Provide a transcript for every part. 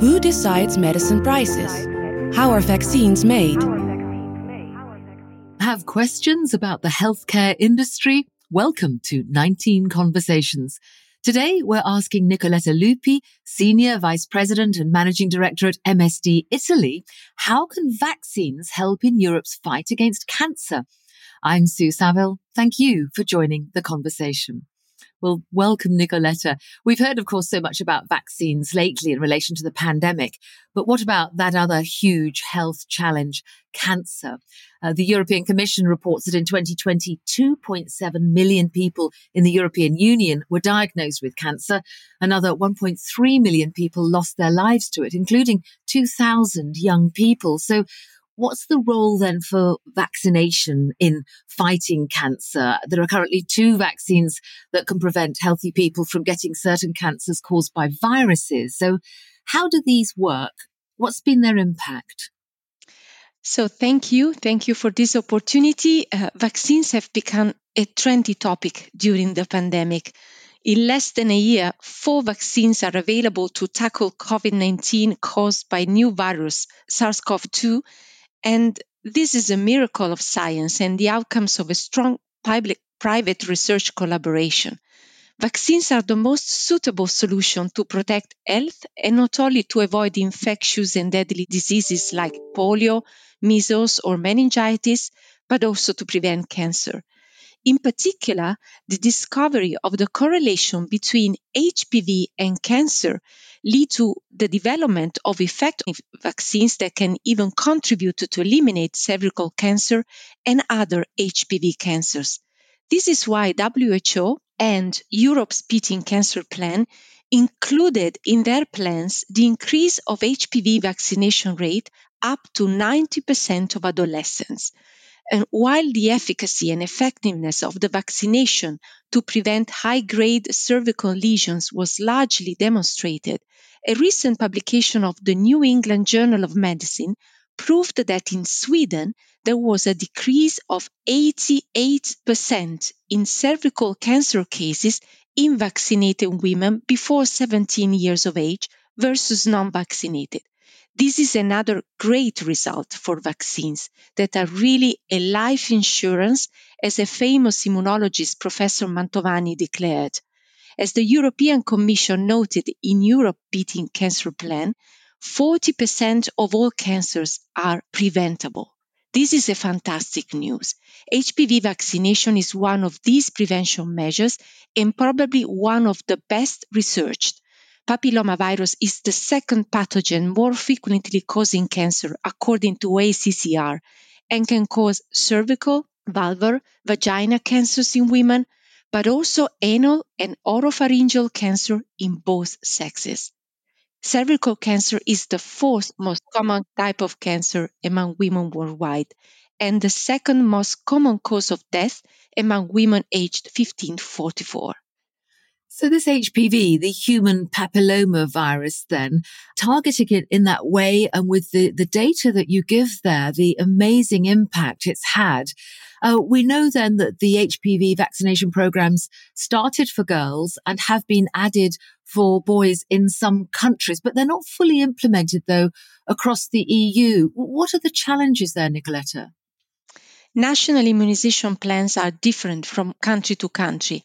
Who decides medicine prices? How are vaccines made? Have questions about the healthcare industry? Welcome to 19 Conversations. Today, we're asking Nicoletta Lupi, Senior Vice President and Managing Director at MSD Italy, how can vaccines help in Europe's fight against cancer? I'm Sue Saville. Thank you for joining the conversation. Well, welcome, Nicoletta. We've heard, of course, so much about vaccines lately in relation to the pandemic, but what about that other huge health challenge, cancer? Uh, the European Commission reports that in 2020, 2.7 million people in the European Union were diagnosed with cancer. Another 1.3 million people lost their lives to it, including 2,000 young people. So What's the role then for vaccination in fighting cancer? There are currently two vaccines that can prevent healthy people from getting certain cancers caused by viruses. So, how do these work? What's been their impact? So, thank you. Thank you for this opportunity. Uh, vaccines have become a trendy topic during the pandemic. In less than a year, four vaccines are available to tackle COVID 19 caused by new virus, SARS CoV 2, and this is a miracle of science and the outcomes of a strong public private research collaboration. Vaccines are the most suitable solution to protect health and not only to avoid infectious and deadly diseases like polio, measles, or meningitis, but also to prevent cancer. In particular, the discovery of the correlation between HPV and cancer lead to the development of effective vaccines that can even contribute to eliminate cervical cancer and other HPV cancers. This is why WHO and Europe's Beating Cancer Plan included in their plans the increase of HPV vaccination rate up to 90% of adolescents. And while the efficacy and effectiveness of the vaccination to prevent high grade cervical lesions was largely demonstrated, a recent publication of the New England Journal of Medicine proved that in Sweden there was a decrease of 88% in cervical cancer cases in vaccinated women before 17 years of age versus non vaccinated. This is another great result for vaccines that are really a life insurance, as a famous immunologist, Professor Mantovani, declared. As the European Commission noted in Europe Beating Cancer Plan, 40% of all cancers are preventable. This is a fantastic news. HPV vaccination is one of these prevention measures and probably one of the best researched papillomavirus is the second pathogen more frequently causing cancer, according to ACCR, and can cause cervical, vulvar, vagina cancers in women, but also anal and oropharyngeal cancer in both sexes. Cervical cancer is the fourth most common type of cancer among women worldwide and the second most common cause of death among women aged 15 to 44. So this HPV, the human papilloma virus then, targeting it in that way and with the, the data that you give there, the amazing impact it's had. Uh, we know then that the HPV vaccination programs started for girls and have been added for boys in some countries, but they're not fully implemented though across the EU. What are the challenges there, Nicoletta? National immunization plans are different from country to country.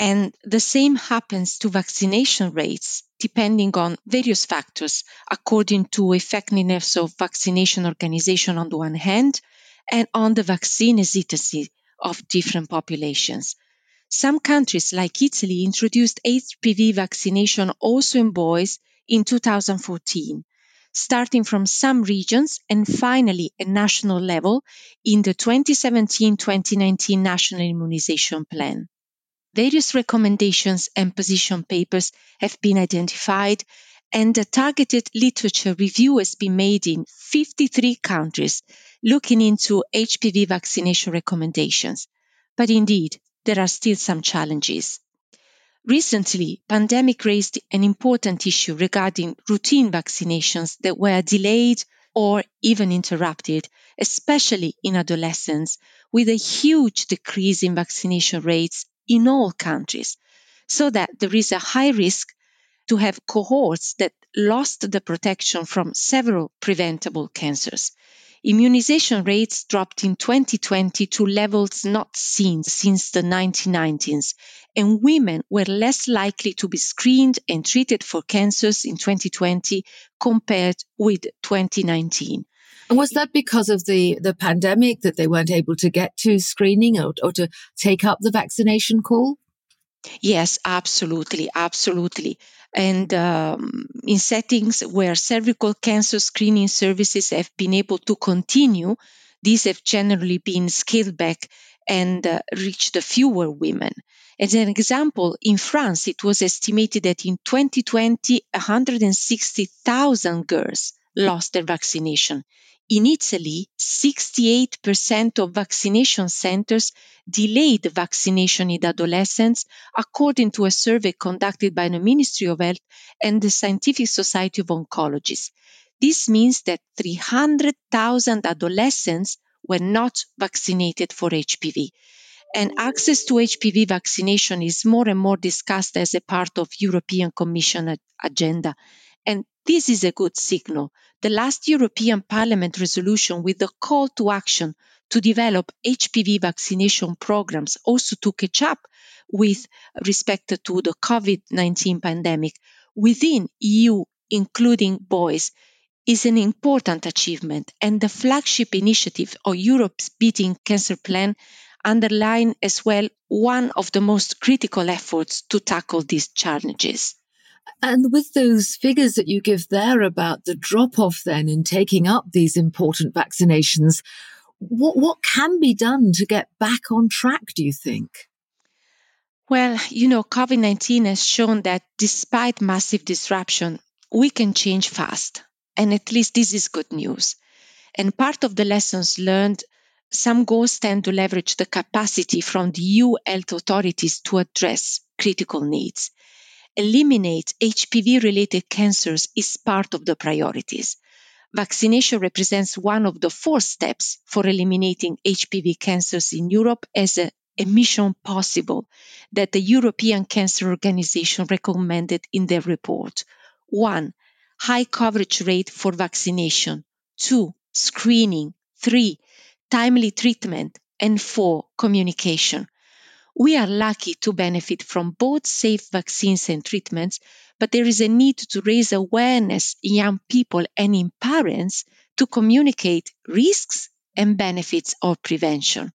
And the same happens to vaccination rates depending on various factors according to effectiveness of vaccination organization on the one hand and on the vaccine hesitancy of different populations. Some countries like Italy introduced HPV vaccination also in boys in 2014, starting from some regions and finally at national level in the 2017-2019 National Immunization Plan. Various recommendations and position papers have been identified, and a targeted literature review has been made in 53 countries looking into HPV vaccination recommendations. But indeed, there are still some challenges. Recently, pandemic raised an important issue regarding routine vaccinations that were delayed or even interrupted, especially in adolescents, with a huge decrease in vaccination rates in all countries, so that there is a high risk to have cohorts that lost the protection from several preventable cancers. Immunization rates dropped in 2020 to levels not seen since the 1990s, and women were less likely to be screened and treated for cancers in 2020 compared with 2019. And was that because of the, the pandemic that they weren't able to get to screening or, or to take up the vaccination call? Yes, absolutely, absolutely. And um, in settings where cervical cancer screening services have been able to continue, these have generally been scaled back and uh, reached fewer women. As an example, in France, it was estimated that in 2020, 160,000 girls lost their vaccination. In Italy, 68% of vaccination centers delayed vaccination in adolescents, according to a survey conducted by the Ministry of Health and the Scientific Society of Oncologists. This means that 300,000 adolescents were not vaccinated for HPV. And access to HPV vaccination is more and more discussed as a part of European Commission agenda. And this is a good signal. The last European Parliament resolution with the call to action to develop HPV vaccination programs also to catch up with respect to the COVID-19 pandemic within EU, including boys, is an important achievement and the flagship initiative of Europe's Beating Cancer Plan underline as well one of the most critical efforts to tackle these challenges. And with those figures that you give there about the drop off then in taking up these important vaccinations, what, what can be done to get back on track, do you think? Well, you know, COVID 19 has shown that despite massive disruption, we can change fast. And at least this is good news. And part of the lessons learned, some goals tend to leverage the capacity from the EU health authorities to address critical needs eliminate HPV related cancers is part of the priorities. Vaccination represents one of the four steps for eliminating HPV cancers in Europe as a, a mission possible that the European Cancer Organization recommended in their report. One, high coverage rate for vaccination. Two, screening. Three, timely treatment. And four, communication. We are lucky to benefit from both safe vaccines and treatments, but there is a need to raise awareness in young people and in parents to communicate risks and benefits of prevention.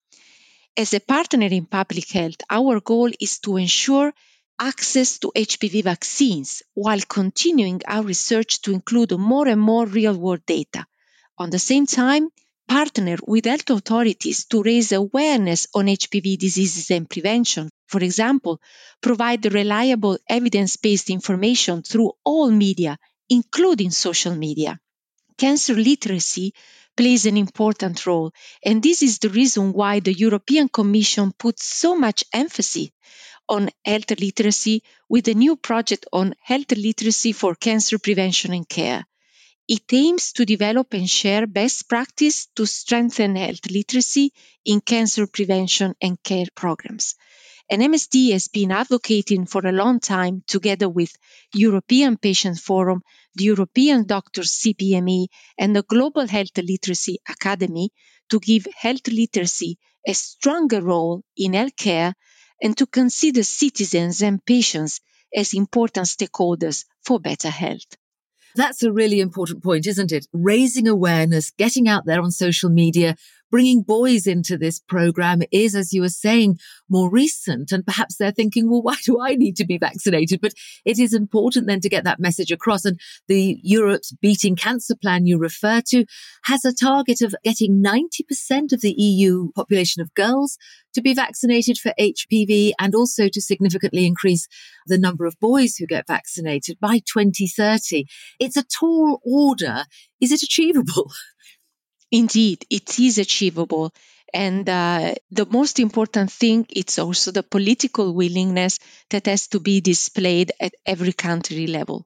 As a partner in public health, our goal is to ensure access to HPV vaccines while continuing our research to include more and more real world data. On the same time, partner with health authorities to raise awareness on HPV diseases and prevention. For example, provide reliable evidence based information through all media, including social media. Cancer literacy plays an important role, and this is the reason why the European Commission puts so much emphasis on health literacy with a new project on health literacy for cancer prevention and care. It aims to develop and share best practice to strengthen health literacy in cancer prevention and care programs. And MSD has been advocating for a long time together with European Patient Forum, the European Doctors CPME, and the Global Health Literacy Academy to give health literacy a stronger role in healthcare and to consider citizens and patients as important stakeholders for better health. That's a really important point, isn't it? Raising awareness, getting out there on social media, bringing boys into this program is, as you were saying, more recent. And perhaps they're thinking, well, why do I need to be vaccinated? But it is important then to get that message across. And the Europe's Beating Cancer Plan you refer to has a target of getting 90% of the EU population of girls to be vaccinated for HPV and also to significantly increase the number of boys who get vaccinated by 2030. It's a tall order. Is it achievable? Indeed, it is achievable. And uh, the most important thing, it's also the political willingness that has to be displayed at every country level.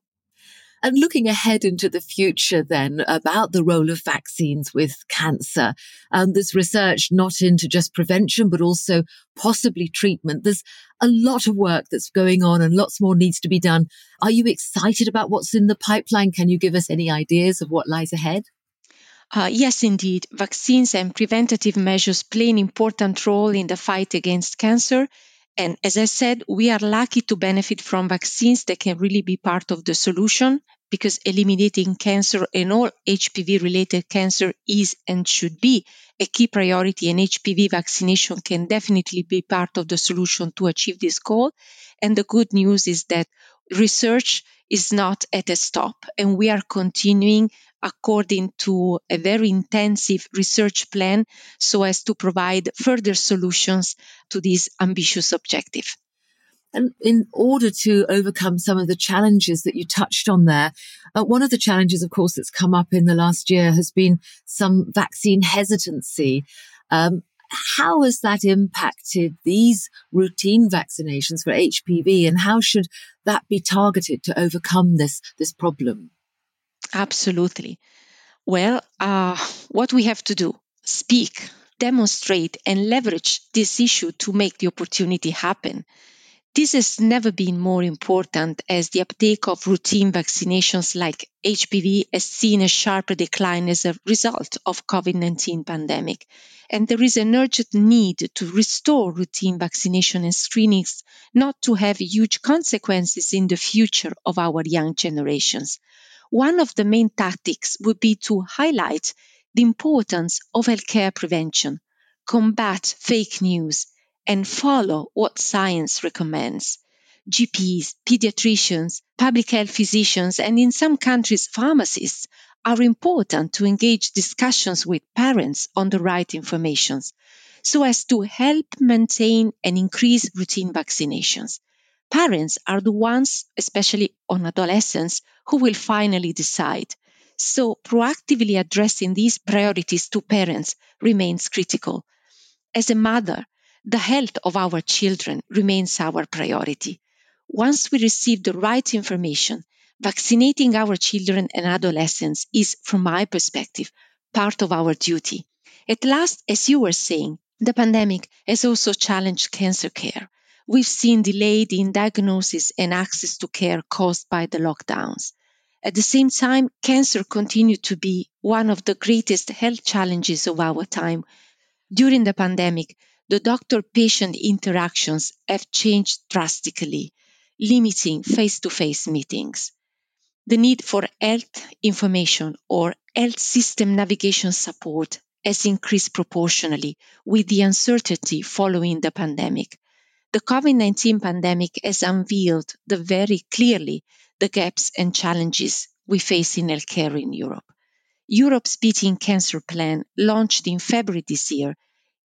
And looking ahead into the future, then about the role of vaccines with cancer, um, there's research not into just prevention, but also possibly treatment. There's a lot of work that's going on and lots more needs to be done. Are you excited about what's in the pipeline? Can you give us any ideas of what lies ahead? Uh, yes, indeed. Vaccines and preventative measures play an important role in the fight against cancer. And as I said, we are lucky to benefit from vaccines that can really be part of the solution because eliminating cancer and all HPV related cancer is and should be a key priority and HPV vaccination can definitely be part of the solution to achieve this goal. And the good news is that research is not at a stop and we are continuing according to a very intensive research plan so as to provide further solutions to this ambitious objective. And in order to overcome some of the challenges that you touched on there, uh, one of the challenges, of course, that's come up in the last year has been some vaccine hesitancy. Um, how has that impacted these routine vaccinations for HPV and how should that be targeted to overcome this, this problem? Absolutely. Well, uh, what we have to do, speak, demonstrate, and leverage this issue to make the opportunity happen. This has never been more important as the uptake of routine vaccinations like HPV has seen a sharper decline as a result of COVID-19 pandemic. And there is an urgent need to restore routine vaccination and screenings not to have huge consequences in the future of our young generations. One of the main tactics would be to highlight the importance of healthcare prevention, combat fake news, and follow what science recommends. GPs, pediatricians, public health physicians, and in some countries, pharmacists are important to engage discussions with parents on the right information so as to help maintain and increase routine vaccinations. Parents are the ones, especially on adolescents, who will finally decide. So proactively addressing these priorities to parents remains critical. As a mother, the health of our children remains our priority. Once we receive the right information, vaccinating our children and adolescents is, from my perspective, part of our duty. At last, as you were saying, the pandemic has also challenged cancer care. We've seen delayed in diagnosis and access to care caused by the lockdowns. At the same time, cancer continued to be one of the greatest health challenges of our time. During the pandemic, the doctor patient interactions have changed drastically, limiting face to face meetings. The need for health information or health system navigation support has increased proportionally with the uncertainty following the pandemic. The COVID 19 pandemic has unveiled the very clearly the gaps and challenges we face in healthcare in Europe. Europe's Beating Cancer Plan, launched in February this year,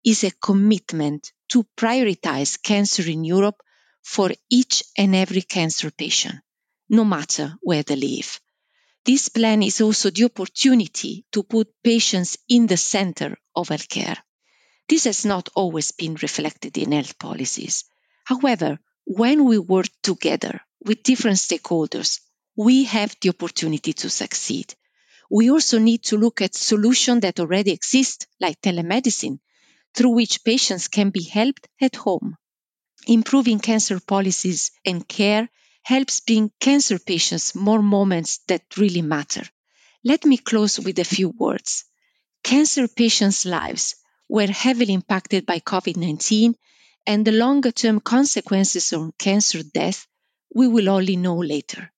is a commitment to prioritize cancer in Europe for each and every cancer patient, no matter where they live. This plan is also the opportunity to put patients in the center of healthcare. This has not always been reflected in health policies. However, when we work together with different stakeholders, we have the opportunity to succeed. We also need to look at solutions that already exist, like telemedicine, through which patients can be helped at home. Improving cancer policies and care helps bring cancer patients more moments that really matter. Let me close with a few words. Cancer patients' lives were heavily impacted by COVID 19, and the longer term consequences on cancer death we will only know later.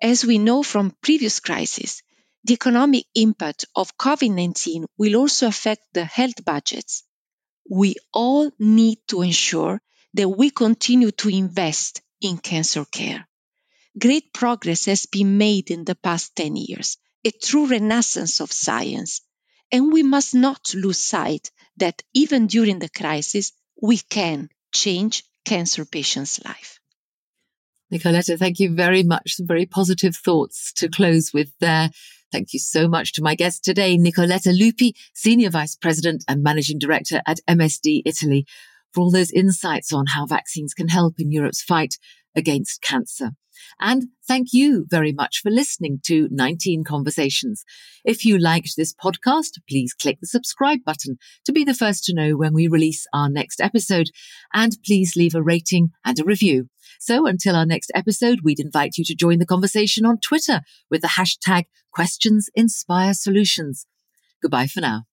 As we know from previous crises, the economic impact of COVID 19 will also affect the health budgets we all need to ensure that we continue to invest in cancer care. Great progress has been made in the past 10 years, a true renaissance of science. And we must not lose sight that even during the crisis, we can change cancer patients' life. Nicoletta, thank you very much. Some very positive thoughts to close with there. Thank you so much to my guest today, Nicoletta Lupi, Senior Vice President and Managing Director at MSD Italy, for all those insights on how vaccines can help in Europe's fight against cancer. And thank you very much for listening to 19 Conversations. If you liked this podcast, please click the subscribe button to be the first to know when we release our next episode. And please leave a rating and a review. So until our next episode, we'd invite you to join the conversation on Twitter with the hashtag questions inspire solutions. Goodbye for now.